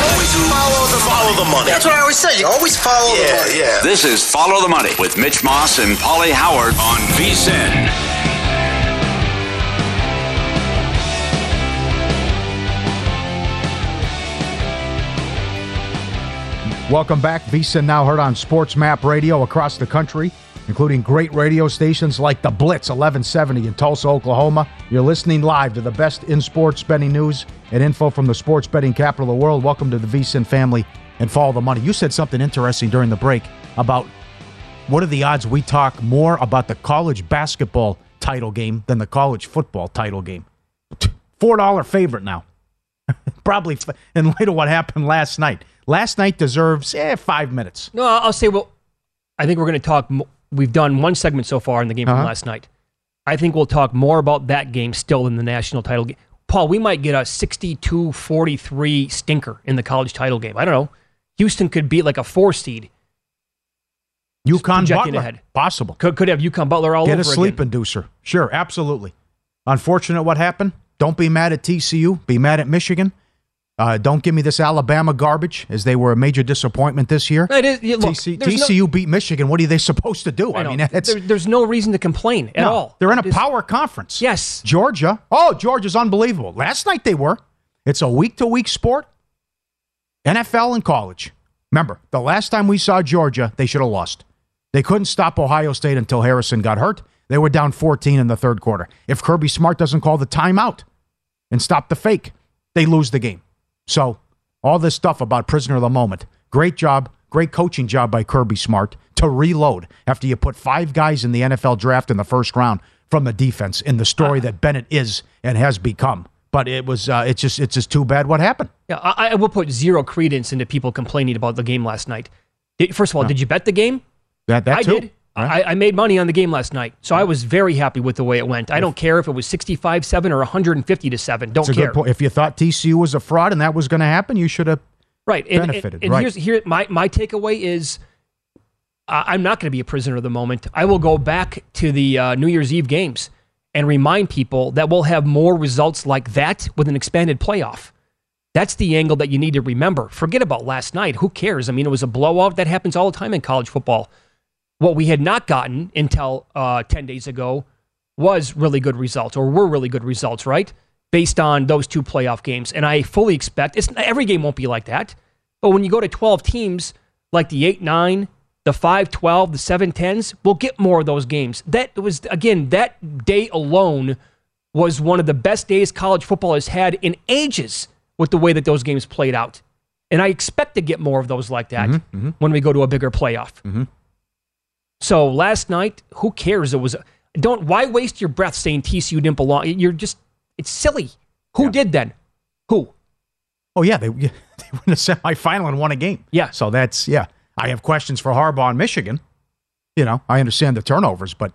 Always follow the, follow the money. That's what I always say. You always follow yeah, the money. Yeah. This is Follow the Money with Mitch Moss and Paulie Howard on VSIN. Welcome back. VSIN now heard on Sports Map Radio across the country, including great radio stations like The Blitz 1170 in Tulsa, Oklahoma. You're listening live to the best in sports betting news and info from the sports betting capital of the world. Welcome to the VSIN family and follow the money. You said something interesting during the break about what are the odds we talk more about the college basketball title game than the college football title game? $4 favorite now. Probably in light of what happened last night. Last night deserves eh, five minutes. No, I'll say, well, I think we're going to talk. We've done one segment so far in the game Uh-huh. from last night. I think we'll talk more about that game still in the national title game. Paul, we might get a 62 43 stinker in the college title game. I don't know. Houston could beat like a four seed. UConn Butler. ahead. Possible. Could, could have UConn Butler all Get over a sleep again. inducer. Sure, absolutely. Unfortunate what happened. Don't be mad at TCU. Be mad at Michigan. Uh, don't give me this Alabama garbage, as they were a major disappointment this year. It is, yeah, look, TC, there's no- beat Michigan. What are they supposed to do? I, I mean, it's There- there's no reason to complain at no, all. They're in a power conference. Yes. Georgia. Oh, Georgia's unbelievable. Last night they were. It's a week to week sport. NFL and college. Remember, the last time we saw Georgia, they should have lost. They couldn't stop Ohio State until Harrison got hurt. They were down 14 in the third quarter. If Kirby Smart doesn't call the timeout and stop the fake, they lose the game. So, all this stuff about prisoner of the moment. Great job, great coaching job by Kirby Smart to reload after you put five guys in the NFL draft in the first round from the defense in the story that Bennett is and has become. But it was uh, it's just it's just too bad what happened. Yeah, I, I will put zero credence into people complaining about the game last night. First of all, did you bet the game? That that I too. did. I, I made money on the game last night, so I was very happy with the way it went. I don't care if it was 65 7 or 150 to 7. Don't care. If you thought TCU was a fraud and that was going to happen, you should have Right. And, and- benefited. And, right. here's here my, my takeaway is uh, I'm not going to be a prisoner of the moment. I will go back to the uh, New Year's Eve games and remind people that we'll have more results like that with an expanded playoff. That's the angle that you need to remember. Forget about last night. Who cares? I mean, it was a blowout. That happens all the time in college football. What we had not gotten until uh, 10 days ago was really good results, or were really good results, right? Based on those two playoff games. And I fully expect it's, every game won't be like that. But when you go to 12 teams, like the 8 9, the 5 12, the 7 10s, we'll get more of those games. That was, again, that day alone was one of the best days college football has had in ages with the way that those games played out. And I expect to get more of those like that Mm-hmm, when we go to a bigger playoff. So last night, who cares? It was don't why waste your breath saying TCU didn't belong? You're just it's silly. Who did then? Who? Oh yeah, they they won a semifinal and won a game. Yeah. So that's yeah. I have questions for Harbaugh and Michigan. You know, I understand the turnovers, but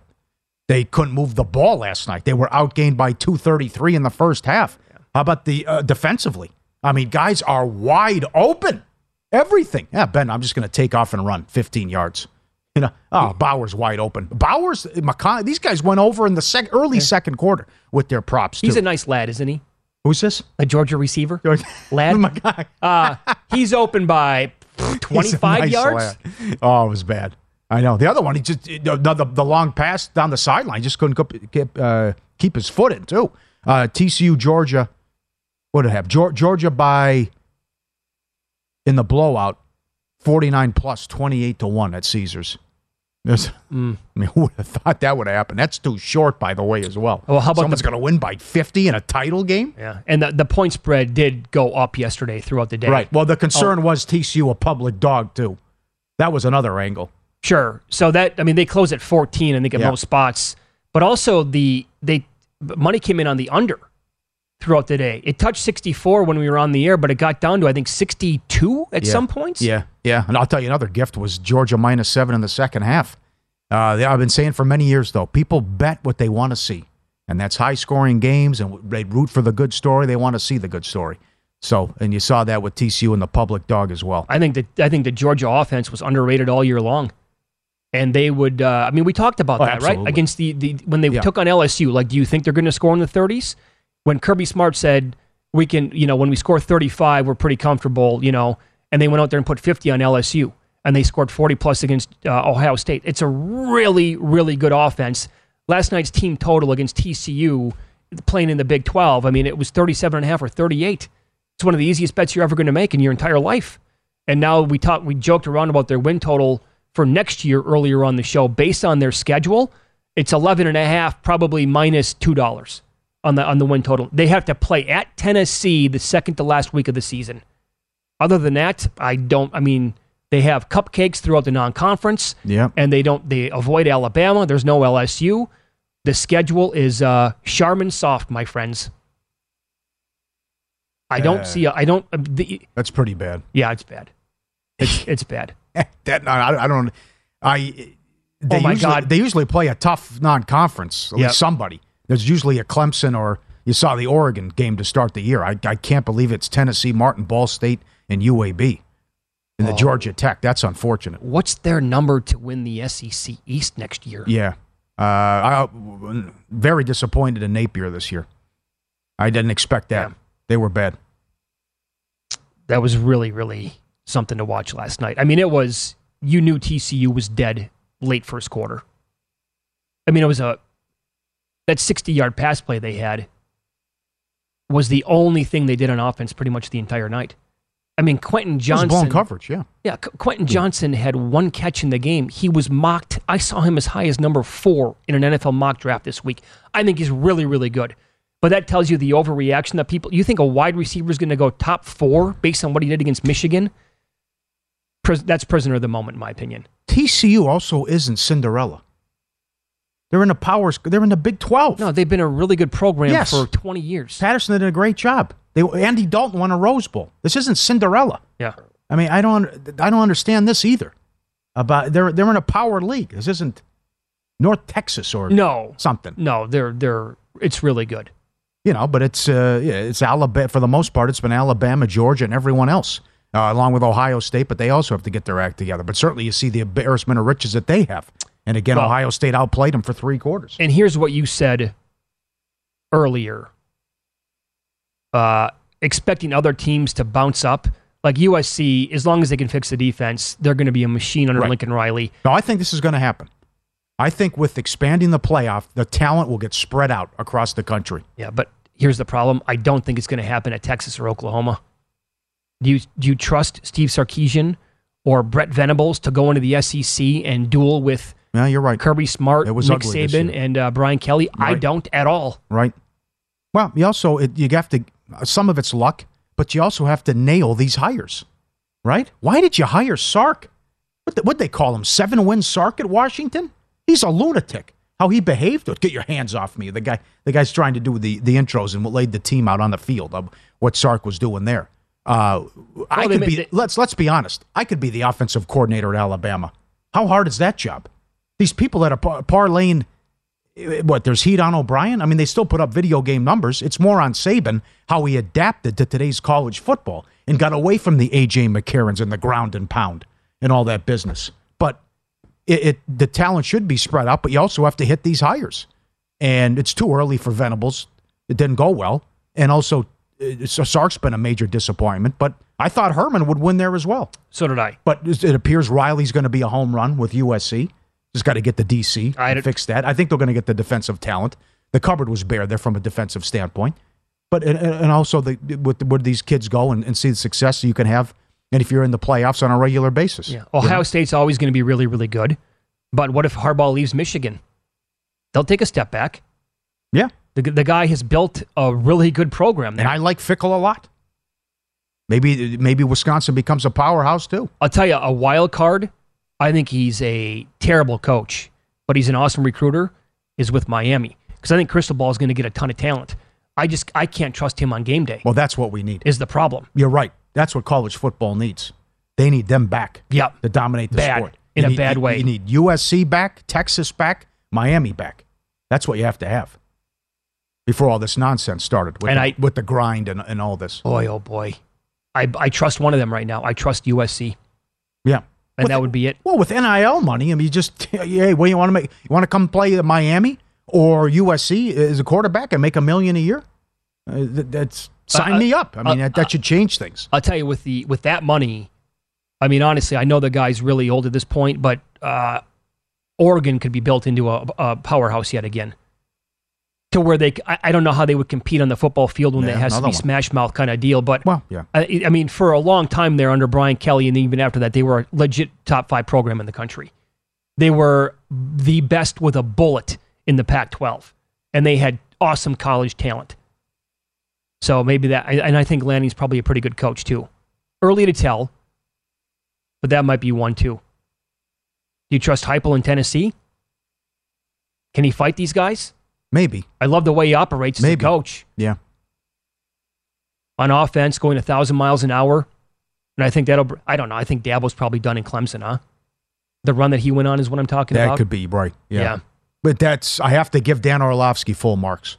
they couldn't move the ball last night. They were outgained by 233 in the first half. How about the uh, defensively? I mean, guys are wide open. Everything. Yeah, Ben, I'm just going to take off and run 15 yards. You know, oh, Bowers' wide open. Bowers, McCon- these guys went over in the sec- early second quarter with their props too. He's a nice lad, isn't he? Who's this? A Georgia receiver. Lad? Oh my guy. Uh, he's open by 25 nice yards. lad. Oh, it was bad. I know. The other one, he just the, the, the long pass down the sideline, just couldn't keep, keep, uh, keep his foot in too. Uh, TCU, Georgia. What did it have? Georgia by in the blowout, forty nine plus, twenty eight to one at Caesars. Mm. I mean, who would have thought that would happen? That's too short, by the way, as well. Well, how about someone's going to win by fifty in a title game? Yeah, and the, the point spread did go up yesterday throughout the day. Right. Well, the Oh. concern was TCU a public dog too. That was another angle. Sure. So that I mean they closed at 14 I think at Yeah. most spots, but also the they money came in on the under throughout the day. It touched 64 when we were on the air, but it got down to I think 62 at Yeah. some points. Yeah, yeah. And I'll tell you another gift was Georgia minus seven in the second half. Uh, I've been saying for many years though, people bet what they want to see, and that's high scoring games, and they root for the good story. They want to see the good story. So, and you saw that with TCU and the public dog as well. I think that I think the Georgia offense was underrated all year long. And they would uh, I mean we talked about Oh, that, right? Against the, the when they Yeah. took on LSU, like do you think they're going to score in the 30s? When Kirby Smart said we can, you know, when we score 35, we're pretty comfortable, you know, and they went out there and put 50 on LSU and they scored 40 plus against uh, Ohio State. It's a really really good offense. Last night's team total against TCU playing in the Big 12, I mean it was 37 and a half or 38. It's one of the easiest bets you're ever going to make in your entire life. And now we talked, we joked around about their win total for next year earlier on the show. Based on their schedule, it's 11 and a half, probably minus two dollars on the on the win total. They have to play at Tennessee the second to last week of the season. Other than that, I don't. I mean, they have cupcakes throughout the non-conference, Yeah. and they don't. They avoid Alabama. There's no LSU. The schedule is uh, Charmin soft, my friends. I don't Uh, see. I don't. uh, The, That's pretty bad. yeah, it's bad. It's it's bad. that I, I don't. I. They Oh, my usually, God. They usually play a tough non-conference. At Yep. least somebody. There's usually a Clemson or you saw the Oregon game to start the year. I, I can't believe it's Tennessee, Martin, Ball State, and UAB, and the Oh. Georgia Tech. That's unfortunate. What's their number to win the SEC East next year? Yeah. Uh, I very disappointed in Napier this year. I didn't expect that. Yeah. They were bad. That was really, really something to watch last night. I mean, it was, you knew TCU was dead late first quarter. I mean, it was a, that 60 yard pass play they had was the only thing they did on offense pretty much the entire night. I mean, Quentin Johnston. coverage. Yeah. Yeah, Quentin hmm. Johnston had one catch in the game. He was mocked. I saw him as high as number four in an NFL mock draft this week. I think he's really, really good. But that tells you the overreaction that people. You think a wide receiver is going to go top four based on what he did against Michigan? Pris- that's prisoner of the moment, in my opinion. TCU also isn't Cinderella. They're in the powers. They're in the Big Twelve. No, they've been a really good program Yes. for 20 years. Patterson did a great job. They Andy Dalton won a Rose Bowl. This isn't Cinderella. Yeah. I mean, I don't. I don't understand this either. About they're they're in a power league. This isn't North Texas or No. something. No, they're they're it's really good. You know, but it's uh, yeah, it's Alabama for the most part. It's been Alabama, Georgia, and everyone else, uh, along with Ohio State. But they also have to get their act together. But certainly, you see the embarrassment of riches that they have. And again, Well- Ohio State outplayed them for three quarters. And here's what you said earlier. Uh, expecting other teams to bounce up. Like USC, as long as they can fix the defense, they're going to be a machine under Right. Lincoln Riley. No, I think this is going to happen. I think with expanding the playoff, the talent will get spread out across the country. Yeah, but here's the problem. I don't think it's going to happen at Texas or Oklahoma. Do you do you trust Steve Sarkisian or Brett Venables to go into the SEC and duel with Yeah, you're right. Kirby Smart, It was Nick Saban, and uh, Brian Kelly? I don't at all. Right. Well, you also it, you have to. Some of it's luck, but you also have to nail these hires, right? Why did you hire Sark? What what they call him? Seven win Sark at Washington? He's a lunatic. How he behaved? Get your hands off me. The guy, the guy's trying to do the the intros and what laid the team out on the field of what Sark was doing there. Uh, I could be. they- let's let's be honest. I could be the offensive coordinator at Alabama. How hard is that job? These people that are par- parlaying eh, what there's heat on O'Brien. I mean, they still put up video game numbers. It's more on Saban how he adapted to today's college football and got away from the AJ McCarrons and the ground and pound and all that business. But it, it the talent should be spread out, but you also have to hit these hires. And it's too early for Venables. It didn't go well, and also so Sark's been a major disappointment. But I thought Herman would win there as well. So did I. But it appears Riley's going to be a home run with USC. Just got to get the DC I and fix that. I think they're going to get the defensive talent. The cupboard was bare there from a defensive standpoint. But and, and also the with where these kids go and, and see the success you can have, and if you're in the playoffs on a regular basis. Yeah. You Ohio know? State's always going to be really, really good. But what if Harbaugh leaves Michigan? They'll take a step back. Yeah. The, the guy has built a really good program there. And I like Fickell a lot. Maybe maybe Wisconsin becomes a powerhouse too. I'll tell you, a wild card, I think he's a terrible coach, but he's an awesome recruiter, is with Miami. Because I think Cristobal is going to get a ton of talent. I just I can't trust him on game day, Well, that's what we need. is the problem. You're right. That's what college football needs. They need them back. Yep. To dominate the Bad. sport. In You a need- bad you- way. You need USC back, Texas back, Miami back. That's what you have to have before all this nonsense started with, And the, I- with the grind and, and all this. Boy, oh boy. I, I trust one of them right now. I trust USC. Yeah. And With- that would be it. Well, with NIL money, I mean, you just hey, what do you want to make? You want to come play at Miami or USC as a quarterback and make a million a year? Uh, th- that's sign Uh, me up. I mean, uh, that, that should change things. I'll tell you with the with that money, I mean honestly, I know the guy's really old at this point, but uh, Oregon could be built into a, a powerhouse yet again. To where they, I, I don't know how they would compete on the football field when Yeah, it has to be one. smash mouth kind of deal. But Well, yeah. I, I mean, for a long time there under Brian Kelly, and even after that, they were a legit top five program in the country. They were the best with a bullet in the Pac-12, and they had awesome college talent. So maybe that, and I think Lanning's probably a pretty good coach too. Early to tell, but that might be one too. Do you trust Heupel in Tennessee? Can he fight these guys? Maybe. I love the way he operates as a coach Yeah. on offense, going a thousand miles an hour. And I think that'll, I don't know. I think Dabo's probably done in Clemson, huh? The run that he went on is what I'm talking That about. That could be right. Yeah. Yeah. But that's I have to give Dan Orlovsky full marks.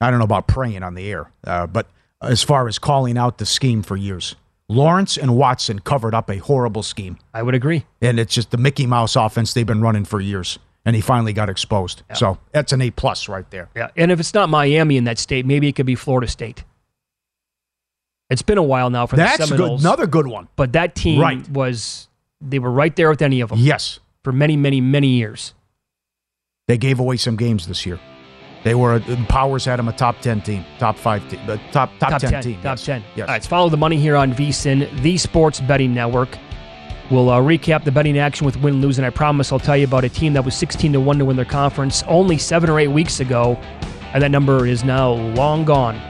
I don't know about praying on the air, uh, but as far as calling out the scheme for years, Lawrence and Watson covered up a horrible scheme, I would agree. and it's just the Mickey Mouse offense they've been running for years, and he finally got exposed. So that's an A plus right there. Yeah. And if it's not Miami in that state, maybe it could be Florida State. It's been a while now for That's the good. Another good one. But that team Right. was. They were right there with any of them Yes, for many, many, many years. they gave away some games this year. They were Powers had them a top ten team, top five team, uh, top top, ten, team. Top yes. 10. Yes. All right, let's follow the money here on VSIN, the sports betting network. We'll uh, recap the betting action with win lose, and I promise I'll tell you about a team that was 16 to 1 to win their conference only seven or eight weeks ago, and that number is now long gone.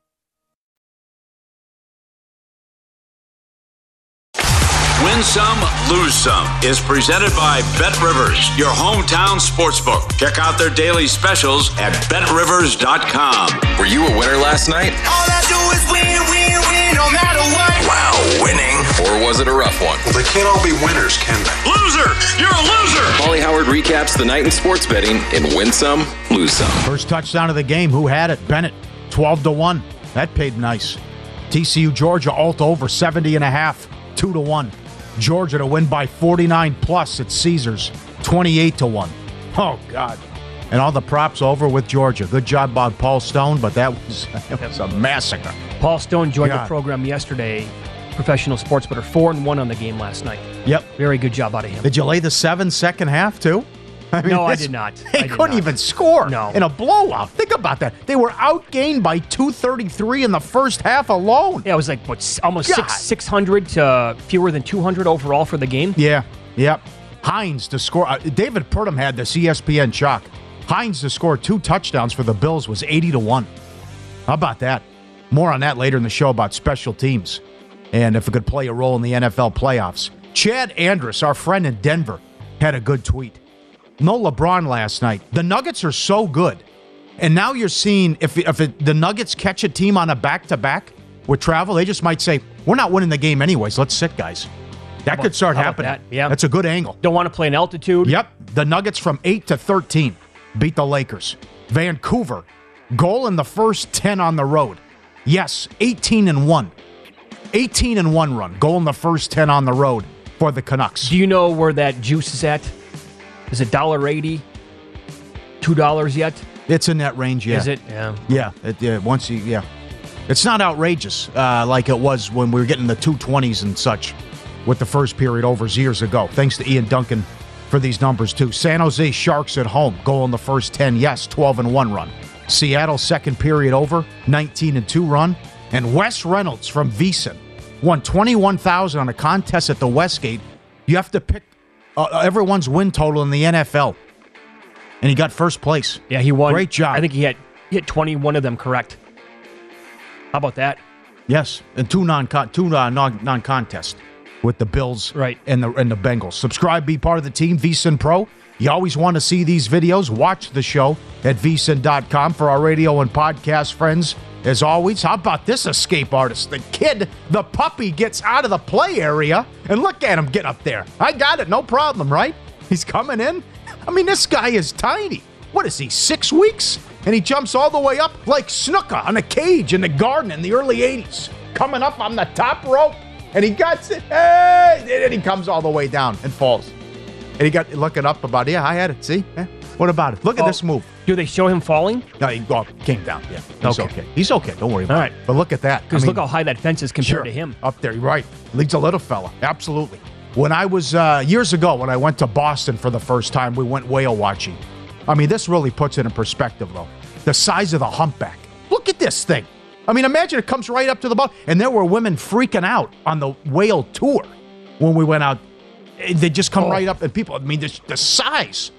Win some, lose some is presented by Bet Rivers, your hometown sportsbook. Check out their daily specials at betrivers.com. Were you a winner last night? All I do is win, win, win, no matter what. Wow, winning. Or was it a rough one? Well, they can't all be winners, can they? Loser! You're a loser! Paulie Howard recaps the night in sports betting in Win Some, Lose Some. First touchdown of the game. Who had it? Bennett. 12 to 1. That paid nice. TCU Georgia alt over 70 and a half. 2 to 1. Georgia to win by 49 plus at Caesars. 28 to 1. Oh God. And all the props over with Georgia. Good job by Paul Stone, but that was, that was a massacre. Paul Stone joined God. the program yesterday. Professional sports bettor four and one on the game last night. Yep. Very good job out of him. Did you lay the seven second half too? I No, I did not. They did couldn't not. even score No. in a blowout. Think about that. They were outgained by 233 in the first half alone. Yeah, it was like what almost God. six six hundred to fewer than two hundred overall for the game. Yeah, yep. Hines to score. Uh, David Purdum had this ESPN chalk. Hines to score two touchdowns for the Bills was 80 to 1. How about that? More on that later in the show about special teams and if it could play a role in the NFL playoffs. Chad Andrus, our friend in Denver, had a good tweet. No LeBron last night. The Nuggets are so good. And now you're seeing if, if it, the Nuggets catch a team on a back to back with travel, they just might say, We're not winning the game anyways. Let's sit, guys. That about- could start happening. that? Yeah. That's a good angle. Don't want to play in altitude. Yep. The Nuggets from 8 to 13 beat the Lakers. Vancouver, goal in the first 10 on the road. Yes, 18 and 1. 18 and 1 run. Goal in the first 10 on the road for the Canucks. Do you know where that juice is at? Is it dollar eighty? Two dollars yet? It's in that range, yeah. Is it? Yeah. Yeah, it, yeah. Once you, yeah, it's not outrageous uh, like it was when we were getting the two twenties and such with the first period overs years ago. Thanks to Ian Duncan for these numbers too. San Jose Sharks at home, goal in the first ten. Yes, twelve and one run. Seattle second period over, nineteen and two run, and Wes Reynolds from VSIN won twenty one thousand on a contest at the Westgate. You have to pick uh, everyone's win total in the NFL, and he got first place. Yeah, he won. Great job. I think he had he hit twenty one of them correct. How about that? Yes, and two non two uh, non non contest with the Bills Right. and the and the Bengals. Subscribe, be part of the team, VSIN Pro. You always want to see these videos. Watch the show at vsin.com for our radio and podcast friends. As always, how about this escape artist? The kid, the puppy, gets out of the play area, and look at him get up there. I got it, no problem, right? He's coming in. I mean, this guy is tiny. What is he, six weeks? And he jumps all the way up like Snuka on a cage in the garden in the early 80s. Coming up on the top rope, and he gets it. Hey! And he comes all the way down and falls. And he got looking up about, yeah, I had it. See? Yeah. What about it? Look at Oh. this move. Do they show him falling? No, he well, came down. Yeah. He's Okay. okay. He's okay. Don't worry about All right. it. But look at that. Because I mean, look how high that fence is compared Sure. to him. Up there, right. Leads a little fella. Absolutely. When I was uh, years ago, when I went to Boston for the first time, we went whale watching. I mean, this really puts it in perspective, though. The size of the humpback. Look at this thing. I mean, imagine it comes right up to the boat. And there were women freaking out on the whale tour when we went out. They just come Oh. right up, and people, I mean, the, the size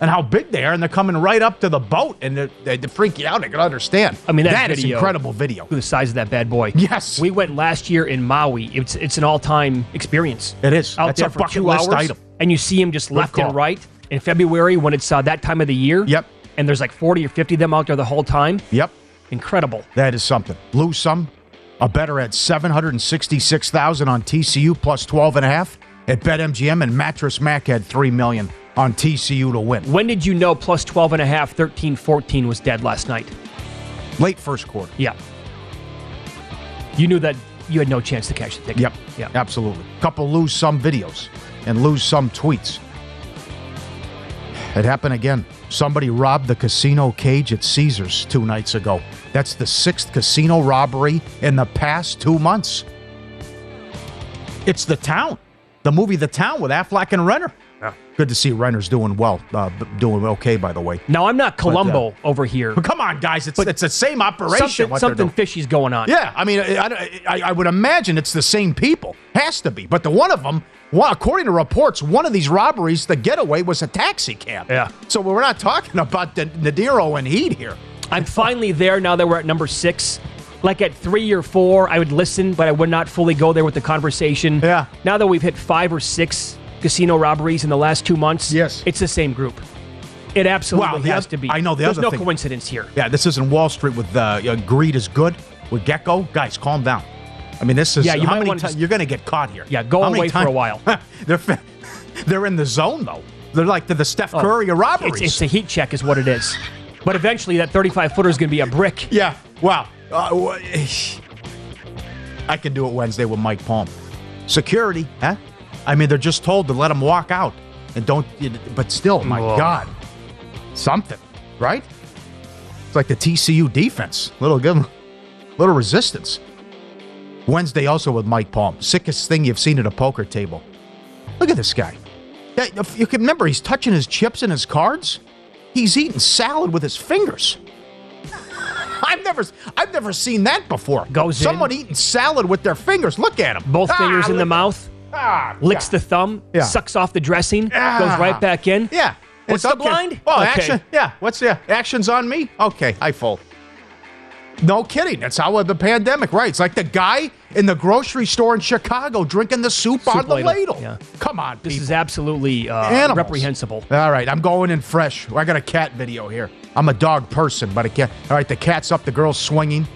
and how big they are, and they're coming right up to the boat, and they, freak you out. I can understand. I mean, that, that is video, incredible video. The size of that bad boy. Yes. We went last year in Maui. It's it's an all time experience. It is. Out That's there a for two hours, item. and you see them just left call. and right in February when it's uh, that time of the year. Yep. And there's like 40 or 50 of them out there the whole time. Yep. Incredible. That is something. Lose some. A bettor at 766,000 on TCU plus 12 and a half at BetMGM and Mattress Mac had 3 million on TCU to win. When did you know plus 12 and a half, 13 14 was dead last night? Late first quarter. Yeah. You knew that you had no chance to cash the ticket. Yep. Yeah. Absolutely. Couple lose some videos and lose some tweets. It happened again. Somebody robbed the casino cage at Caesars two nights ago. That's the sixth casino robbery in the past two months. It's The Town, the movie The Town with Affleck and Renner. Good to see Renner's doing well, uh, doing okay, by the way. Now, I'm not Columbo uh, over here. But come on, guys, it's, it's the same operation. Something, something fishy's going on. Yeah, I mean, I, I, I would imagine it's the same people. Has to be. But the one of them, well, according to reports, one of these robberies, the getaway was a taxi cab. Yeah. So we're not talking about the De Niro and Heat here. I'm finally there now that we're at number six. Like at three or four, I would listen, but I would not fully go there with the conversation. Yeah. Now that we've hit five or six casino robberies in the last two months, Yes. it's the same group. It absolutely Wow, has to be. I know the There's no thing- coincidence here. Yeah, this isn't Wall Street with uh, greed is good with Gekko. Guys, calm down. I mean, this is Yeah, you how many wanna ti- just- you're going to get caught here. Yeah, go How away for a while. they're they're in the zone though. They're like the Steph Oh, Curry of robberies. It's, it's a heat check, is what it is. But eventually, that 35 footer is going to be a brick. Yeah. Wow. Uh, I can do it Wednesday with Mike Palm. Security, huh? I mean, they're just told to let them walk out and don't. But still, my Whoa. God, something, right? It's like the TCU defense. Little give 'em- little resistance. Wednesday also with Mike Palm. Sickest thing you've seen at a poker table. Look at this guy. If you can remember, he's touching his chips and his cards. He's eating salad with his fingers. I've never, I've never seen that before. Goes in. someone eating salad with their fingers. Look at him. Both Ah, fingers in the mouth, Ah, licks yeah. the thumb, Yeah. sucks off the dressing, Ah. goes right back in. Yeah. What's It's the blind? Well, Okay. action. Yeah. What's the action's on me? Okay, I fold. No kidding. That's how the pandemic, right? It's like the guy in the grocery store in Chicago drinking the soup, Soup on the ladle, ladle. yeah. Come on, This is absolutely uh, reprehensible. All right, I'm going in fresh. I got a cat video here. I'm a dog person, but a cat. All right, the cat's up. The girl's swinging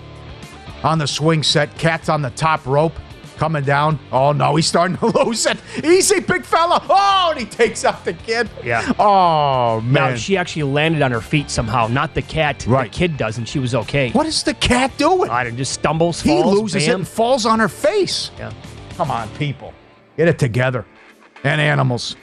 on the swing set. Cat's on the top rope, coming down. Oh no, he's starting to lose it. Easy, big fella. Oh, and he takes out the kid. Yeah. Oh man. Now, she actually landed on her feet somehow, not the cat. Right. The kid does, and she was okay. what is the cat doing? I don't just stumbles, he falls, loses it and falls on her face. Yeah. Come on, people. Get it together. And animals.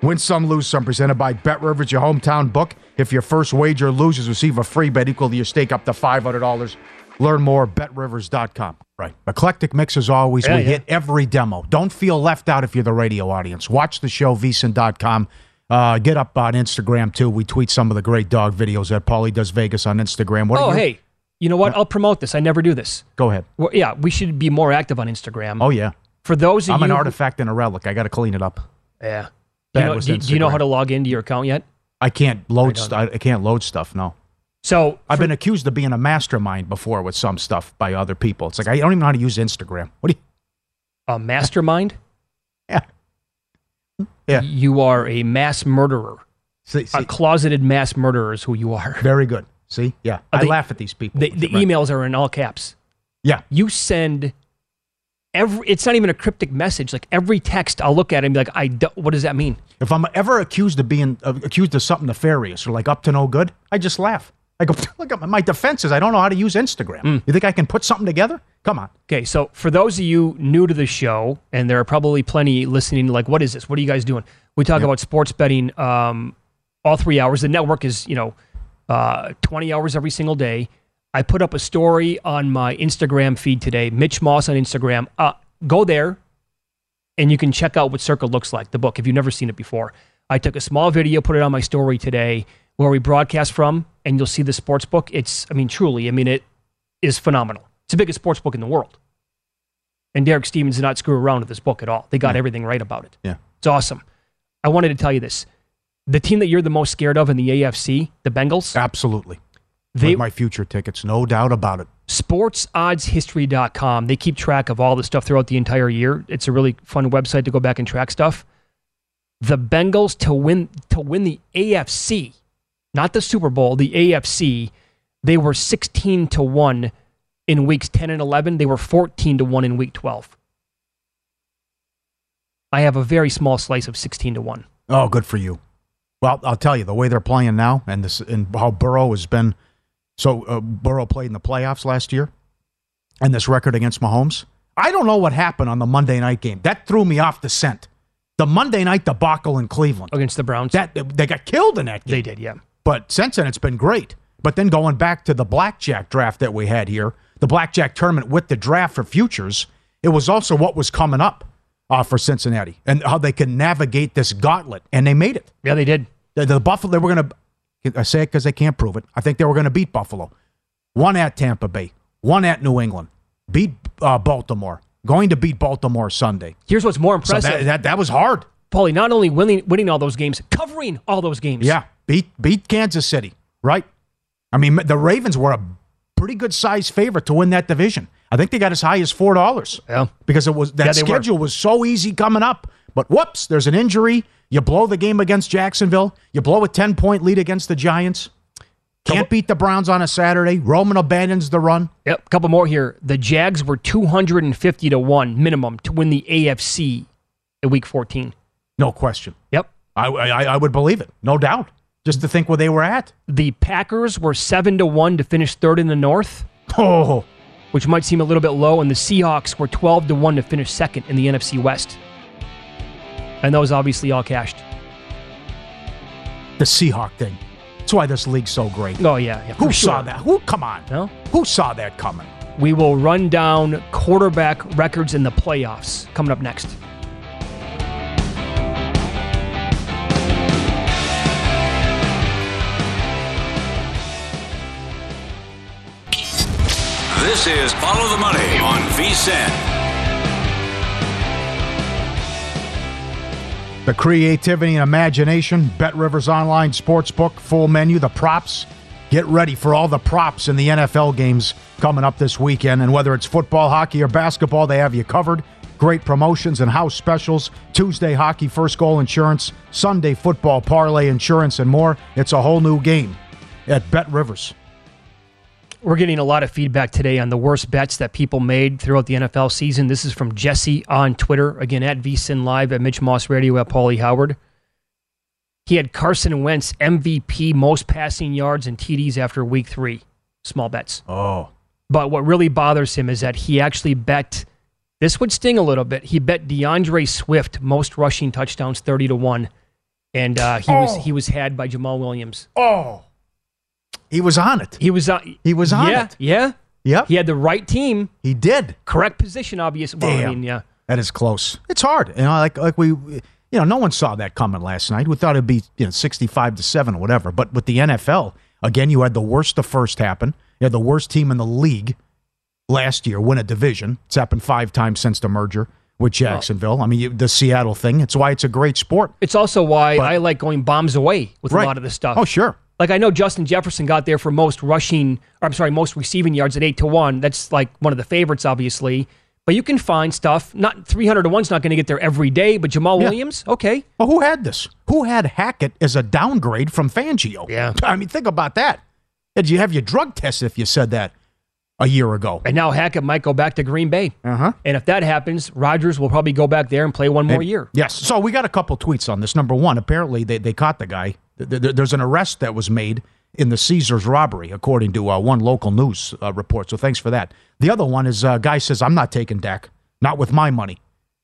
Win some, lose some. Presented by Bet Rivers, your hometown book. If your first wager loses, receive a free bet equal to your stake up to $500. Learn more at betrivers.com. Right. Eclectic mix as always. Yeah, we yeah. hit every demo. Don't feel left out if you're the radio audience. Watch the show, vsin.com. Uh, get up on Instagram too. We tweet some of the great dog videos that Paulie does Vegas on Instagram. What Oh, you- hey, you know what? I'll promote this. I never do this. Go ahead. Well, yeah, we should be more active on Instagram. Oh, yeah. For those of I'm you, an artifact and a relic. I got to clean it up. yeah. You know, do, do you know how to log into your account yet? I can't load. I St- I can't load stuff. No, So I've for- been accused of being a mastermind before with some stuff by other people. It's like I don't even know how to use Instagram. What do you? a mastermind. Yeah, yeah. You are a mass murderer. See, see, A closeted mass murderer is who you are. very good. See, yeah. Uh, I the- laugh at these people. The, the Right. emails are in all caps. Yeah, You send every. It's not even a cryptic message. Like every text, I'll look at it and be like, "I don't, what does that mean?" if I'm ever accused of being uh, accused of something nefarious or like up to no good, I just laugh. I go, look at my, my defense is I don't know how to use Instagram. Mm. You think I can put something together? Come on. Okay, so for those of you new to the show, and there are probably plenty listening, like, what is this? What are you guys doing? We talk about sports betting um, all three hours. The network is, you know, uh, 20 hours every single day. I put up a story on my Instagram feed today, Mitch Moss on Instagram. Uh, go there, and you can check out what Circa looks like, the book, if you've never seen it before. I took a small video, put it on my story today, where we broadcast from, and you'll see the sports book. It's, I mean, truly, I mean, it is phenomenal. It's the biggest sports book in the world. And Derek Stevens did not screw around with this book at all. They got everything right about it. Yeah. It's awesome. I wanted to tell you this. The team that you're the most scared of in the AFC, the Bengals, Absolutely. They- With my future tickets, no doubt about it. sportoddshistory.com. They keep track of all the stuff throughout the entire year. It's a really fun website to go back and track stuff. The Bengals to win to win the AFC, not the Super Bowl, the AFC, they were 16 to 1 in weeks 10 and 11. They were 14 to 1 in week 12. I have a very small slice of 16 to 1. Oh, good for you. Well, I'll tell you the way they're playing now, and this and how Burrow has been. So uh, Burrow played in the playoffs last year, and this record against Mahomes. I don't know what happened on the Monday night game. That threw me off the scent. The Monday night debacle in Cleveland against the Browns. That they got killed in that game. They did, yeah. But since then, it's been great. But then going back to the blackjack draft that we had here, the blackjack tournament with the draft for futures, it was also what was coming up uh, for Cincinnati and how they can navigate this gauntlet, and they made it. Yeah, they did. The, the Buffalo, they were going to. I say it because they can't prove it. I think they were going to beat Buffalo. One at Tampa Bay, one at New England, beat uh, Baltimore. Going to beat Baltimore Sunday. Here's what's more So impressive. that, that that was hard. Paulie, not only winning, winning all those games, covering all those games. Yeah, beat beat Kansas City, right? I mean, the Ravens were a pretty good size favorite to win that division. I think they got as high as four dollars. Yeah, because it was that Yeah, they were. schedule was so easy coming up. But whoops, there's an injury. You blow the game against Jacksonville. You blow a ten point lead against the Giants. Can't beat the Browns on a Saturday. Roman abandons the run. Yep, a couple more here. The Jags were 250 to 1 minimum to win the AFC in week 14. No question. Yep. I, I I would believe it, no doubt. Just to think where they were at. The Packers were 7 to 1 to finish third in the North. Oh, which might seem a little bit low and the Seahawks were 12 to 1 to finish second in the NFC West. And those obviously all cashed. the Seahawk thing. That's why this league's so great. Oh yeah, yeah Who for saw that? Who? Come on. No? Who saw that coming? We will run down quarterback records in the playoffs coming up next. This is Follow the Money on VSIN. The creativity and imagination, Bet Rivers Online Sportsbook, full menu, the props. Get ready for all the props in the NFL games coming up this weekend. And whether it's football, hockey, or basketball, they have you covered. Great promotions and house specials. Tuesday, hockey, first goal insurance. Sunday, football, parlay insurance, and more. It's a whole new game at Bet Rivers. We're getting a lot of feedback today on the worst bets that people made throughout the NFL season. This is from Jesse on Twitter, again at VSIN Live, at Mitch Moss Radio, at Paulie Howard. He had Carson Wentz MVP, most passing yards and TDs after week three. Small bets. Oh. But what really bothers him is that he actually bet, this would sting a little bit. He bet D'Andre Swift, most rushing touchdowns, 30 to 1. And uh, he was Oh. he was had by Jamaal Williams. Oh. He was on it. He was on. He was on yeah, it. Yeah. Yep. He had the right team. He did. Correct position, obviously. Well, I Damn. mean, yeah. That is close. It's hard. You know, like like we you know, no one saw that coming last night. We thought it'd be, you know, 65 to 7 or whatever. But with the NFL, again, you had the worst of first happen. You had the worst team in the league last year win a division. It's happened 5 times since the merger with Jacksonville. I mean, you, the Seattle thing. It's why it's a great sport. It's also why I like going bombs away with Right. a lot of this stuff. Oh, sure. Like I know Justin Jefferson got there for most rushing, or I'm sorry, most receiving yards at eight to one. That's like one of the favorites, obviously. But you can find stuff. Not 300 to one's not going to get there every day. But Jamaal Yeah. Williams, okay. Well, who had this? Who had Hackett as a downgrade from Fangio? Yeah. I mean, think about that. Did you have your drug test if you said that a year ago? And now Hackett might go back to Green Bay. Uh huh. And if that happens, Rodgers will probably go back there and play one more Maybe- year. Yes. So we got a couple tweets on this. Number one, apparently they, they caught the guy. Th- th- There's an arrest that was made in the Caesars robbery, according to uh, one local news uh, report. So thanks for that. The other one is uh, guy says, I'm not taking Dak, not with my money.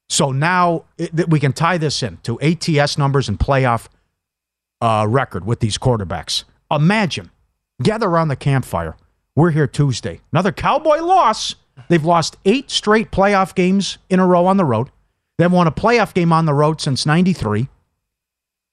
So now it, we can tie this in to ATS numbers and playoff uh, record with these quarterbacks. Imagine, gather around the campfire. We're here Tuesday. Another Cowboy loss. They've lost eight straight playoff games in a row on the road. They've won a playoff game on the road since 93.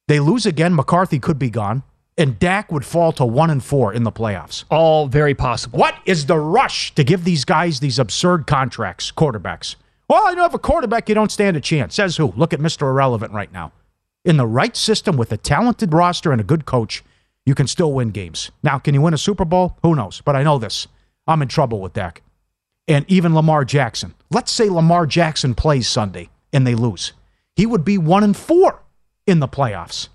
They lose again. McCarthy could be gone. and Dak would fall to one and four in the playoffs. All very possible. What is the rush to give these guys these absurd contracts, quarterbacks? Well, you know, if a quarterback, you don't stand a chance. Says who? Look at Mr. Irrelevant right now. In the right system with a talented roster and a good coach, you can still win games. Now, can you win a Super Bowl? Who knows? But I know this. I'm in trouble with Dak. And even Lamar Jackson. Let's say Lamar Jackson plays Sunday and they lose. He would be one and four in the playoffs.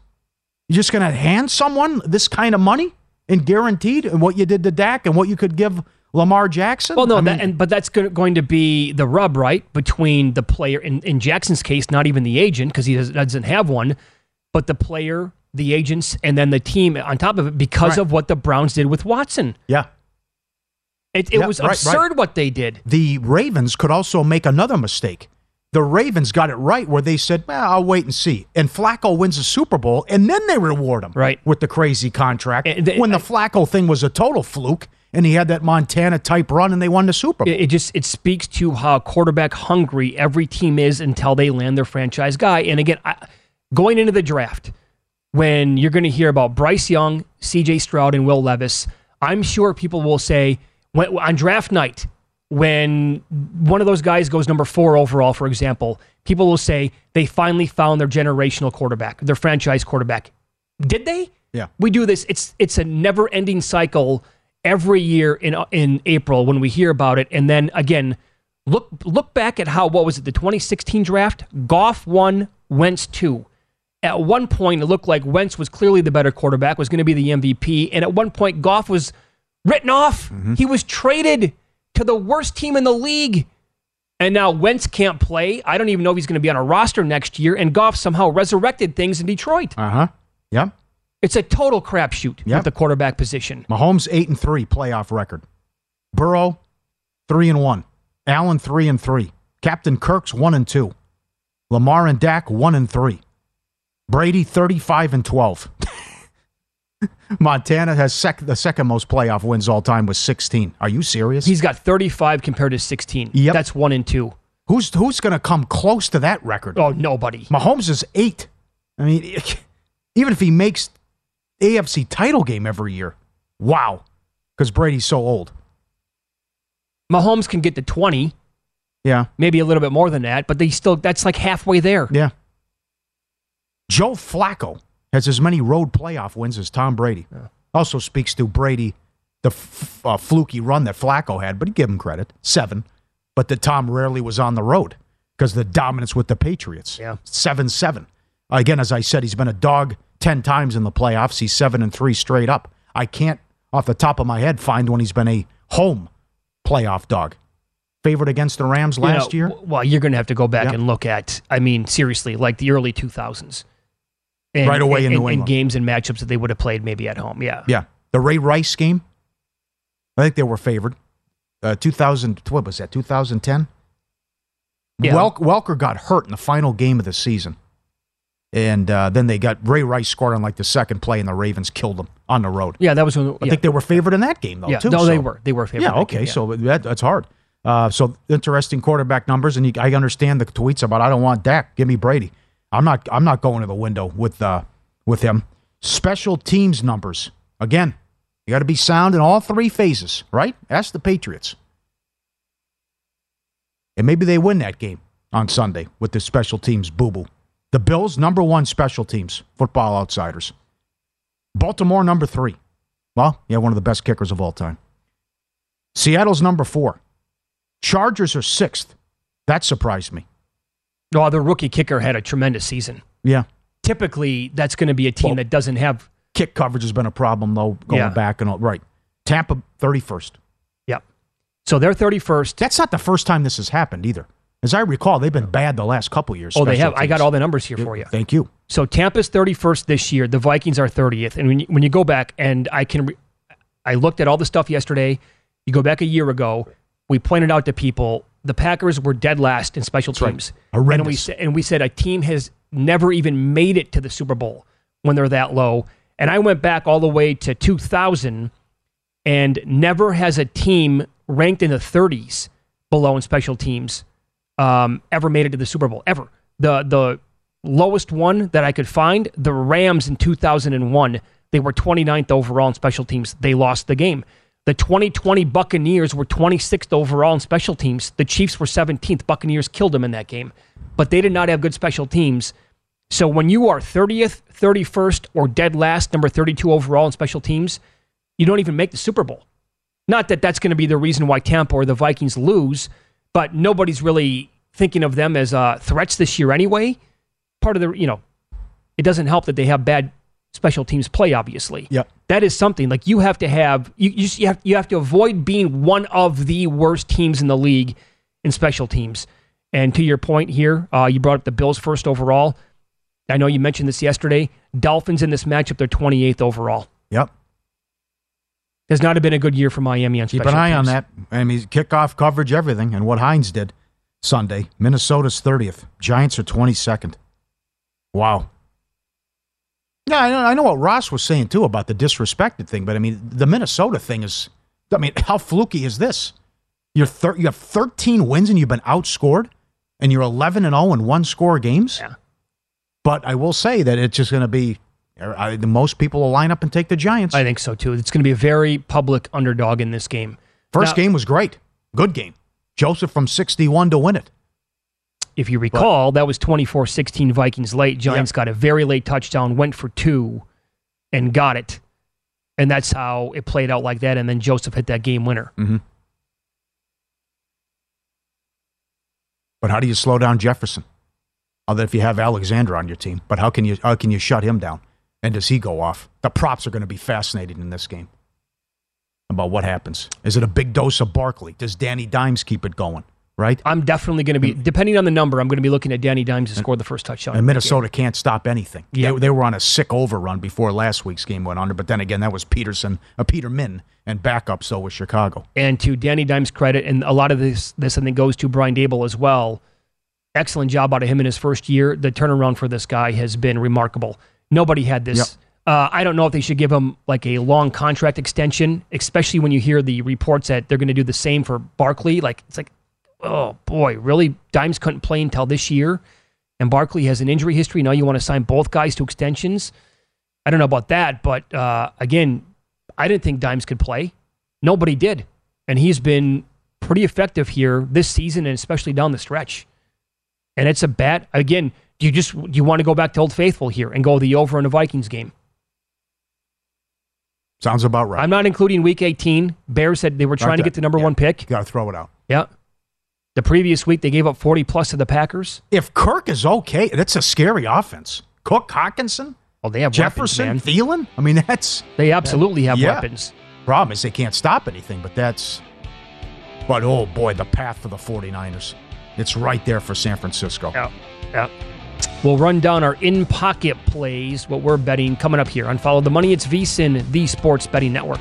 You're just going to hand someone this kind of money and guaranteed and what you did to Dak and what you could give Lamar Jackson? Well, no, I that, mean, and but that's going to be the rub, right, between the player. In, in Jackson's case, not even the agent because he doesn't, doesn't have one, but the player, the agents, and then the team on top of it because Right. of what the Browns did with Watson. yeah. It, it Yeah, was right, absurd right. what they did. the Ravens could also make another mistake. The Ravens got it right where they said, well, I'll wait and see. And Flacco wins a Super Bowl, and then they reward him Right. with the crazy contract. The- when the I- Flacco thing was a total fluke, and he had that Montana type run, and they won the Super Bowl. It, it just it speaks to how quarterback hungry every team is until they land their franchise guy. And again, I, going into the draft, when you're going to hear about Bryce Young, C.J. Stroud, and Will Levis, I'm sure people will say when, on draft night when one of those guys goes number four overall, for example, people will say they finally found their generational quarterback, their franchise quarterback. Did they? Yeah. We do this. It's it's a never ending cycle every year in in April when we hear about it, and then again, look look back at how what was it the 2016 draft? Goff won, Wentz two. At one point, it looked like Wentz was clearly the better quarterback, was going to be the MVP, and at one point, Goff was written off. Mm-hmm. He was traded to the worst team in the league. And now Wentz can't play. I don't even know if he's going to be on a roster next year. And Goff somehow resurrected things in Detroit. Uh huh. Yep. It's a total crapshoot Yep. at the quarterback position. Mahomes eight and three playoff record. Burrow three and one. Allen three and three. Captain Kirk's one and two. Lamar and Dak one and three. Brady thirty five and twelve. Montana has sec- the second most playoff wins all time with sixteen. Are you serious? He's got 35 compared to 16. Yep. That's one and two. who's who's going to come close to that record? Oh, nobody. Mahomes is eight. I mean, even if he makes AFC title game every year, wow, because Brady's so old. Mahomes can get to 20, Yeah. maybe a little bit more than that, but they still, that's like halfway there. Yeah. Joe Flacco has as many road playoff wins as Tom Brady. Also speaks to Brady, the f- uh, fluky run that Flacco had, but give him credit seven. But that Tom rarely was on the road because the dominance with the Patriots. Yeah. seven seven. Again, as I said, he's been a dog ten times in the playoffs. He's seven and three straight up. I can't, off the top of my head, find when he's been a home playoff dog. Favored against the Rams You know, last year. Well, you're going to have to go back Yeah. and look at, I mean, seriously, like the early 2000s. And, Right away in and, New and England. games and matchups that they would have played maybe at home. Yeah. Yeah. The Ray Rice game, I think they were favored. Uh, 2000, what was that, 2010? Yeah. Wel- Welker got hurt in the final game of the season. And uh, then they got Ray Rice scored on like the second play, and the Ravens killed him on the road. Yeah, that was when. I think they were favored in that game, though, Yeah, too. no, they were. They were favored. Yeah, okay. game, yeah. So that, that's hard. Uh, so interesting quarterback numbers, and you, I understand the tweets about I don't want Dak. Give me Brady. I'm not. I'm not going to the window with uh, with him. Special teams numbers again. You got to be sound in all three phases, right? Ask the Patriots, and maybe they win that game on Sunday with the special teams boo boo. The Bills number one special teams football outsiders. Baltimore number three. Well, yeah, one of the best kickers of all time. Seattle's number four. Chargers are sixth. That surprised me. Oh, no, the rookie kicker had a tremendous season. Yeah. Typically, that's going to be a team Well- that doesn't have. Kick coverage has been a problem, though, going Yeah. back and all. Right. Tampa, 31st. Yep. So they're 31st. That's not the first time this has happened either. As I recall, they've been bad the last couple years. Oh, they have. I got all the numbers here for you. Thank you. So Tampa's 31st this year. The Vikings are 30th. And when you, when you go back, and I can, re- I looked at all the stuff yesterday. You go back a year ago. We pointed out to people the Packers were dead last in special right. teams. And we said, and we said a team has never even made it to the Super Bowl when they're that low. And I went back all the way to 2000, and never has a team ranked in the 30s below in special teams um, ever made it to the Super Bowl ever. The the lowest one that I could find, the Rams in 2001 They were 29th overall in special teams. They lost the game. The 2020 Buccaneers were 26th overall in special teams. The Chiefs were 17th. Buccaneers killed them in that game. But they did not have good special teams. So when you are 30th, 31st, or dead last, number 32 overall in special teams, you don't even make the Super Bowl. Not that that's going to be the reason why Tampa or the Vikings lose, but nobody's really thinking of them as uh, threats this year anyway. Part of the, you know, it doesn't help that they have bad special teams play, obviously. Yep. That is something like you have to have you you, you have you have to avoid being one of the worst teams in the league in special teams. And to your point here, uh, you brought up the Bills first overall. I know you mentioned this yesterday. Dolphins in this matchup, they're 28th overall. Yep. Has not been a good year for Miami on Keep an eye teams. on that. I mean, kickoff coverage, everything, and what Hines did Sunday. Minnesota's 30th. Giants are 22nd. Wow. Yeah, I know, I know what Ross was saying too about the disrespected thing, but I mean, the Minnesota thing is, I mean, how fluky is this? You're thir- you have 13 wins and you've been outscored, and you're 11 and 0 in one score games. Yeah. But I will say that it's just going to be er, I, the most people will line up and take the Giants. I think so too. It's going to be a very public underdog in this game. First Now- game was great, good game. Joseph from 61 to win it. If you recall, that was 24 16 Vikings late. Giants got a very late touchdown, went for two, and got it. And that's how it played out like that. And then Joseph hit that game winner. Mm-hmm. But how do you slow down Jefferson? Other if you have Alexander on your team, but how can you how can you shut him down? And does he go off? The props are going to be fascinating in this game. About what happens? Is it a big dose of Barkley? Does Danny Dimes keep it going? Right. I'm definitely going to be, depending on the number, I'm going to be looking at Danny Dimes to score the first touchdown. And Minnesota can't stop anything. Yeah. They, they were on a sick overrun before last week's game went under, but then again, that was Peterson, a Peterman, and backup. So was Chicago. And to Danny Dimes' credit, and a lot of this, this I think goes to Brian Daboll as well. Excellent job out of him in his first year. The turnaround for this guy has been remarkable. Nobody had this. Yep. Uh, I don't know if they should give him like a long contract extension, especially when you hear the reports that they're going to do the same for Barkley. Like it's like, oh boy, really? Dimes couldn't play until this year, and Barkley has an injury history. Now you want to sign both guys to extensions? I don't know about that, but uh, again, I didn't think Dimes could play. Nobody did, and he's been pretty effective here this season, and especially down the stretch. And it's a bat. Again, do you just do you want to go back to Old Faithful here and go the over in a Vikings game? Sounds about right. I'm not including Week 18. Bears said they were trying to get the number one pick. Got to throw it out. Yeah. The previous week they gave up 40 plus to the Packers. If Kirk is okay, that's a scary offense. Cook, Hockenson, Oh, they have Jefferson, weapons, man. Thielen. I mean, that's They absolutely have Yeah. weapons. problem is they can't stop anything. But that's. But oh boy, the path for the 49ers. It's right there for San Francisco. Yeah. Yeah. We'll run down our in pocket plays, what we're betting coming up here on Follow the Money. It's VSIN, the Sports Betting Network.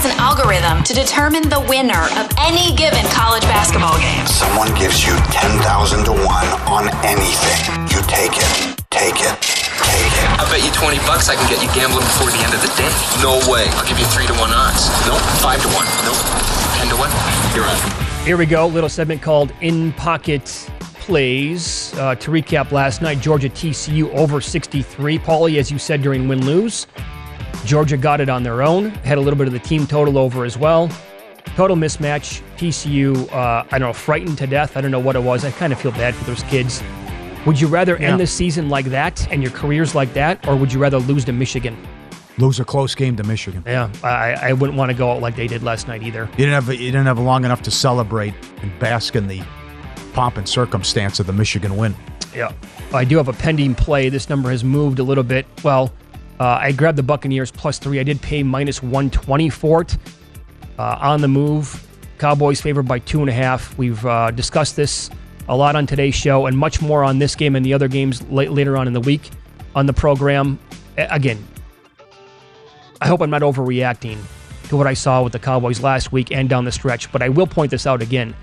Has an algorithm to determine the winner of any given college basketball game. Someone gives you 10,000 to 1 on anything. You take it. Take it. Take it. I bet you 20 bucks I can get you gambling before the end of the day. No way. I'll give you 3 to 1 odds. Nope. 5 to 1. Nope. 10 to 1. You're on. Here we go. Little segment called In Pocket Plays. Uh, to recap last night, Georgia TCU over 63. Paulie, as you said during win lose, Georgia got it on their own. Had a little bit of the team total over as well. Total mismatch. TCU, uh, I don't know, frightened to death. I don't know what it was. I kind of feel bad for those kids. Would you rather Yeah. end the season like that and your careers like that, or would you rather lose to Michigan? Lose a close game to Michigan. Yeah, I, I wouldn't want to go out like they did last night either. You didn't have you didn't have long enough to celebrate and bask in the pomp and circumstance of the Michigan win. Yeah. I do have a pending play. This number has moved a little bit. Well, uh, I grabbed the Buccaneers plus three. I did pay minus 120 for it. Uh, on the move. Cowboys favored by two and a half. We've uh, discussed this a lot on today's show and much more on this game and the other games la- later on in the week on the program. Again, I hope I'm not overreacting to what I saw with the Cowboys last week and down the stretch, but I will point this out again.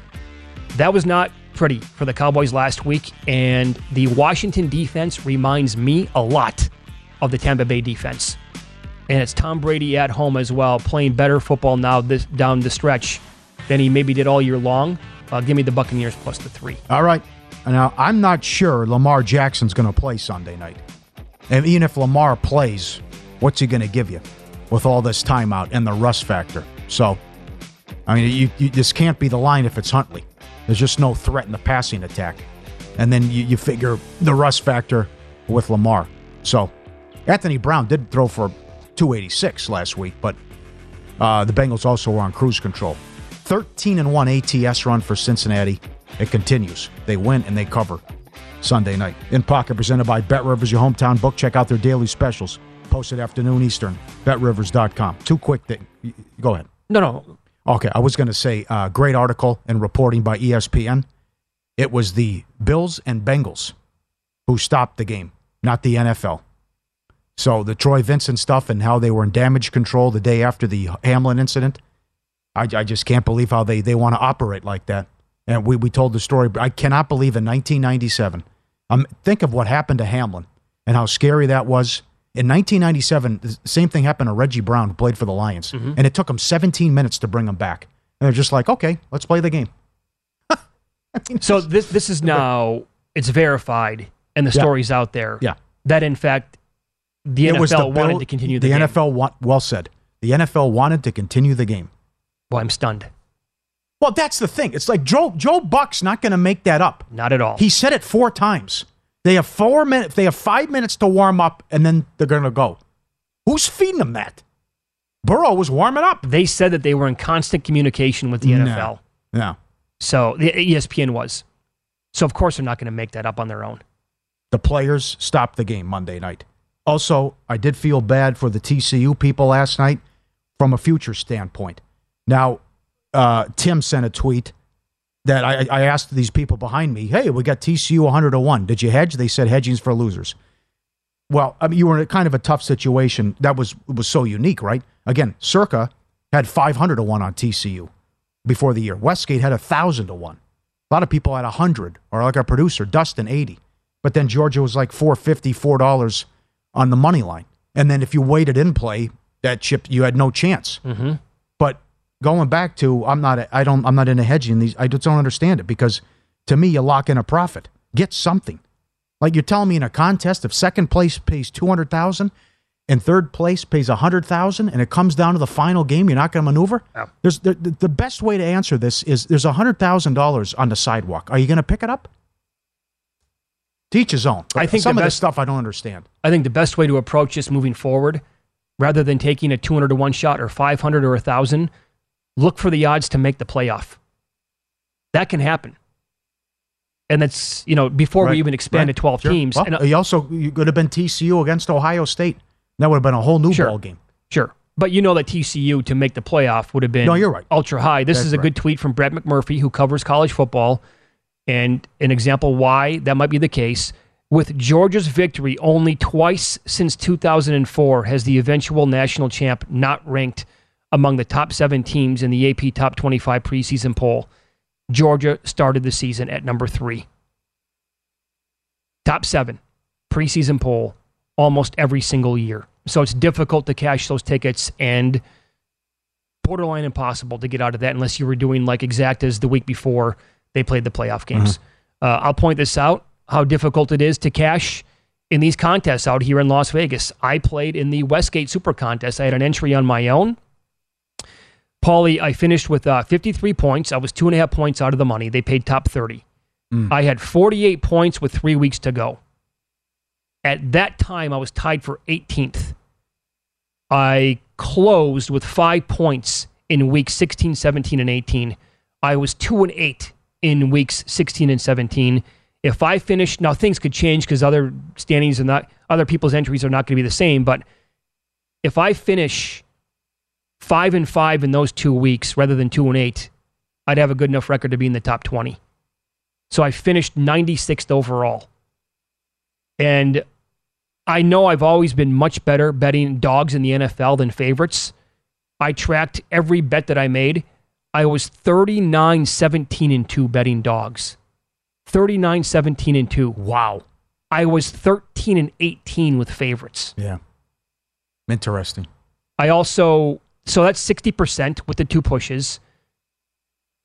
That was not pretty for the Cowboys last week, and the Washington defense reminds me a lot of the Tampa Bay defense. And it's Tom Brady at home as well, playing better football now this down the stretch than he maybe did all year long. Uh, give me the Buccaneers plus the three. All right. Now I'm not sure Lamar Jackson's going to play Sunday night, and even if Lamar plays, what's he going to give you with all this timeout and the rust factor? So, I mean, you, you this can't be the line if it's Huntley. There's just no threat in the passing attack, and then you, you figure the rust factor with Lamar. So, Anthony Brown did throw for 286 last week, but uh, the Bengals also were on cruise control. 13 and 1 ATS run for Cincinnati. It continues. They win and they cover Sunday night. In Pocket, presented by Bet Rivers, your hometown book. Check out their daily specials. Posted afternoon Eastern. BetRivers.com. Two quick things. Go ahead. No, no. Okay, I was going to say uh, great article and reporting by ESPN. It was the Bills and Bengals who stopped the game, not the NFL. So the Troy Vincent stuff and how they were in damage control the day after the Hamlin incident. I, I just can't believe how they, they want to operate like that. And we, we told the story. but I cannot believe in 1997. Um, think of what happened to Hamlin and how scary that was. In 1997, the same thing happened to Reggie Brown, who played for the Lions. And it took him 17 minutes to bring him back. And they're just like, okay, let's play the game. So this this is now it's verified and the Yeah. story's out there. Yeah. That in fact the It NFL was the wanted Bill- to continue the, the game. NFL, wa- well said. The NFL wanted to continue the game. Well, I'm stunned. Well, that's the thing. It's like Joe Joe Buck's not going to make that up. Not at all. He said it four times. They have four minutes. They have five minutes to warm up, and then they're going to go. Who's feeding them that? Burrow was warming up. They said that they were in constant communication with the No. NFL. No. So the ESPN was. So of course they're not going to make that up on their own. The players stopped the game Monday night. Also, I did feel bad for the TCU people last night from a future standpoint. Now, uh, Tim sent a tweet that I, I asked these people behind me, hey, we got TCU 100 to 1. Did you hedge? They said hedging's for losers. Well, I mean, you were in a kind of a tough situation. That was was so unique, right? Again, Circa had 500 to 1 on TCU before the year. Westgate had 1,000 to 1. A lot of people had 100, or like our producer, Dustin, 80. But then Georgia was like 450 $4 on the money line. And then if you waited in play, that chip, you had no chance. Mm-hmm. But going back to, I'm not, I don't, I'm not into hedging these. I just don't understand it because to me, you lock in a profit, get something. Like you're telling me in a contest, if second place pays 200,000 and third place pays a 100,000 and it comes down to the final game, you're not going to maneuver? There's the, the, best way to answer this is there's a $100,000 on the sidewalk. Are you going to pick it up? Teach his own. I think some of this stuff I don't understand. I think the best way to approach this moving forward, rather than taking a 200 to 1 shot or 500 or 1,000, look for the odds to make the playoff. That can happen. And that's, you know, before Right, we even expand right, to 12 sure. teams. Well, and, uh, you also you could have been TCU against Ohio State. That would have been a whole new Sure. ball game. Sure. But you know that TCU to make the playoff would have been No, you're right. ultra high. This That's is a right. good tweet from Brett McMurphy, who covers college football, and an example why that might be the case. With Georgia's victory only twice since 2004 has the eventual national champ not ranked among the top seven teams in the AP Top 25 preseason poll. Georgia started the season at number three. Top seven preseason poll almost every single year. So it's difficult to cash those tickets and borderline impossible to get out of that unless you were doing like exact as the week before they played the playoff games. Uh, I'll point this out how difficult it is to cash in these contests out here in Las Vegas. I played in the Westgate Super Contest. I had an entry on my own. Paulie, I finished with uh, 53 points. I was two and a half points out of the money. They paid top 30. I had 48 points with three weeks to go. At that time, I was tied for 18th. I closed with five points in weeks 16, 17, and 18. I was two and eight in weeks 16 and 17. If I finish, now things could change because other standings and not other people's entries are not going to be the same. But if I finish five and five in those two weeks rather than two and eight, I'd have a good enough record to be in the top 20. So I finished 96th overall. And I know I've always been much better betting dogs in the NFL than favorites. I tracked every bet that I made. I was 39 17 and 2 betting dogs. 39 17 and 2. Wow. I was 13 and 18 with favorites. Yeah. Interesting. I also, so that's 60% with the two pushes.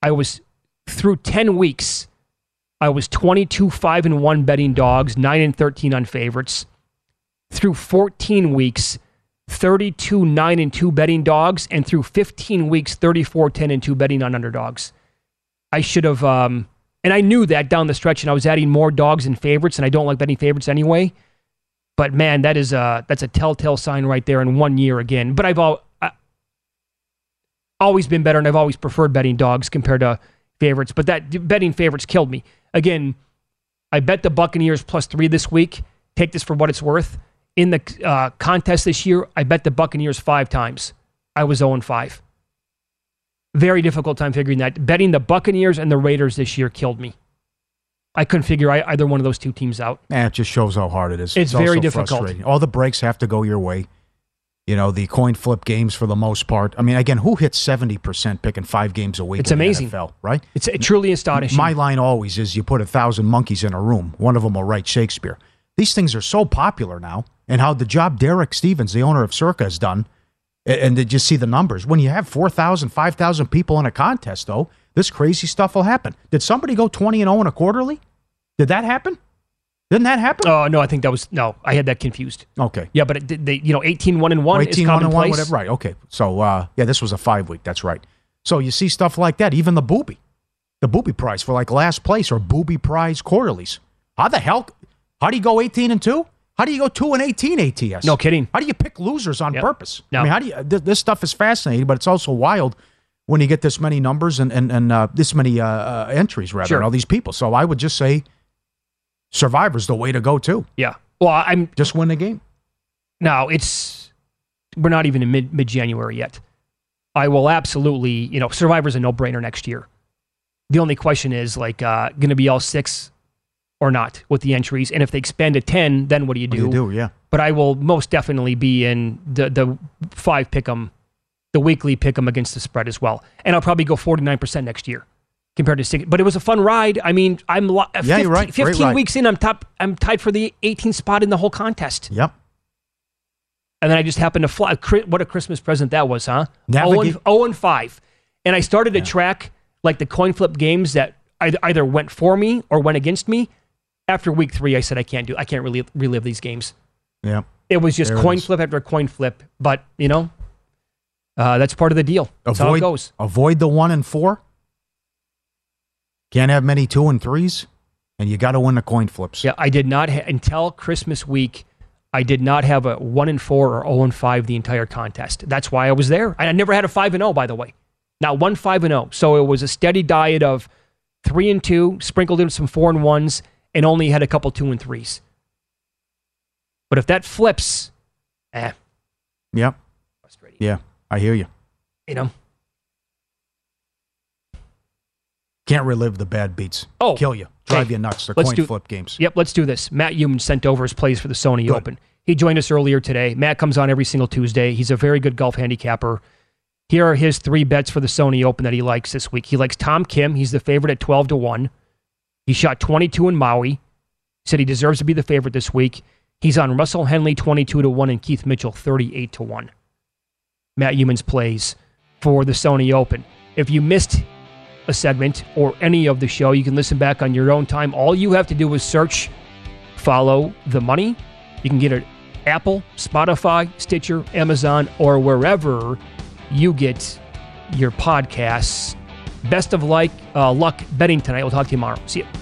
I was through 10 weeks, I was 22 5 and 1 betting dogs, 9 and 13 on favorites. Through 14 weeks, 32 9 and 2 betting dogs, and through 15 weeks, 34 10 and 2 betting on underdogs. I should have, um, and I knew that down the stretch, and I was adding more dogs and favorites, and I don't like betting favorites anyway. But man, that is a that's a telltale sign right there in one year again. But I've all, I, always been better, and I've always preferred betting dogs compared to favorites. But that betting favorites killed me again. I bet the Buccaneers plus three this week. Take this for what it's worth. In the uh, contest this year, I bet the Buccaneers five times. I was 0 5. Very difficult time figuring that. Betting the Buccaneers and the Raiders this year killed me. I couldn't figure either one of those two teams out. Eh, it just shows how hard it is. It's very also difficult. frustrating. All the breaks have to go your way. You know, the coin flip games for the most part. I mean, again, who hits 70% picking five games a week It's in the amazing. NFL, right? It's truly astonishing. My line always is you put a thousand monkeys in a room, one of them will write Shakespeare. These things are so popular now, and how the job Derek Stevens, the owner of Circa, has done, and did you see the numbers? When you have 4,000, 5,000 people in a contest, though, this crazy stuff will happen. Did somebody go 20 and 0 in a quarterly? Did that happen? Didn't that happen? Oh no, I think that was no. I had that confused. Okay. Yeah, but it, did- they, you know, 18 1 and 1 is 18 one and one, whatever. Right. Okay. So, uh, yeah, this was a five week. That's right. So you see stuff like that. Even the booby, the booby prize for like last place or booby prize quarterlies. How the hell? How do you go 18 and two? How do you go two and 18 ATS? No kidding. How do you pick losers on Yep. purpose? No. I mean, how do you? Th- this stuff is fascinating, but it's also wild when you get this many numbers and and, and uh, this many uh, uh, entries rather, Sure. and all these people. So I would just say, Survivor's the way to go too. Yeah. Well, I'm just win the game. now. It's we're not even in mid mid January yet. I will absolutely, you know, Survivor's a no brainer next year. The only question is like uh, going to be all six or not with the entries, and if they expand to ten, then what do you What do? do you do? Yeah. But I will most definitely be in the the five pick 'em, the weekly pick 'em against the spread as well, and I'll probably go forty nine percent next year compared to six. But it was a fun ride. I mean, I'm lo- Yeah, you're right. Great Fifteen ride. weeks in, I'm top. I'm tied for the 18th spot in the whole contest. Yep. And then I just happened to fly. What a Christmas present that was, huh? Navigate- 0 and, 0 and 5. And I started to track like the coin flip games that either, either went for me or went against me. After week three, I said, I can't do I can't really relive these games. Yeah. It was just There coin flip after coin flip. But, you know, uh, that's part of the deal. That's how it Avoid goes. avoid the one and four. Can't have many two and threes, and you got to win the coin flips. Yeah, I did not ha- until Christmas week. I did not have a one and four or zero and five the entire contest. That's why I was there. I never had a five and zero, by the way. Not one five and zero. So it was a steady diet of three and two, sprinkled in some four and ones, and only had a couple two and threes. But if that flips, eh, Yep. Yeah, I hear you. you know, Can't relive the bad beats. Oh, kill you, drive hey, you nuts. The let's coin do- flip games. Yep, let's do this. Matt Youmans sent over his plays for the Sony Good. Open. He joined us earlier today. Matt comes on every single Tuesday. He's a very good golf handicapper. Here are his three bets for the Sony Open that he likes this week. He likes Tom Kim. He's the favorite at 12 to 1. He shot 22 in Maui. Said he deserves to be the favorite this week. He's on Russell Henley 22 to 1 and Keith Mitchell 38 to 1. Matt Youmans plays for the Sony Open. If you missed a segment or any of the show, you can listen back on your own time. All you have to do is search, follow the money. You can get it Apple, Spotify, Stitcher, Amazon, or wherever you get your podcasts. Best of like uh, luck betting tonight. We'll talk to you tomorrow. See you.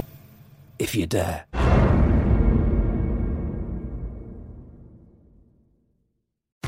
if you dare.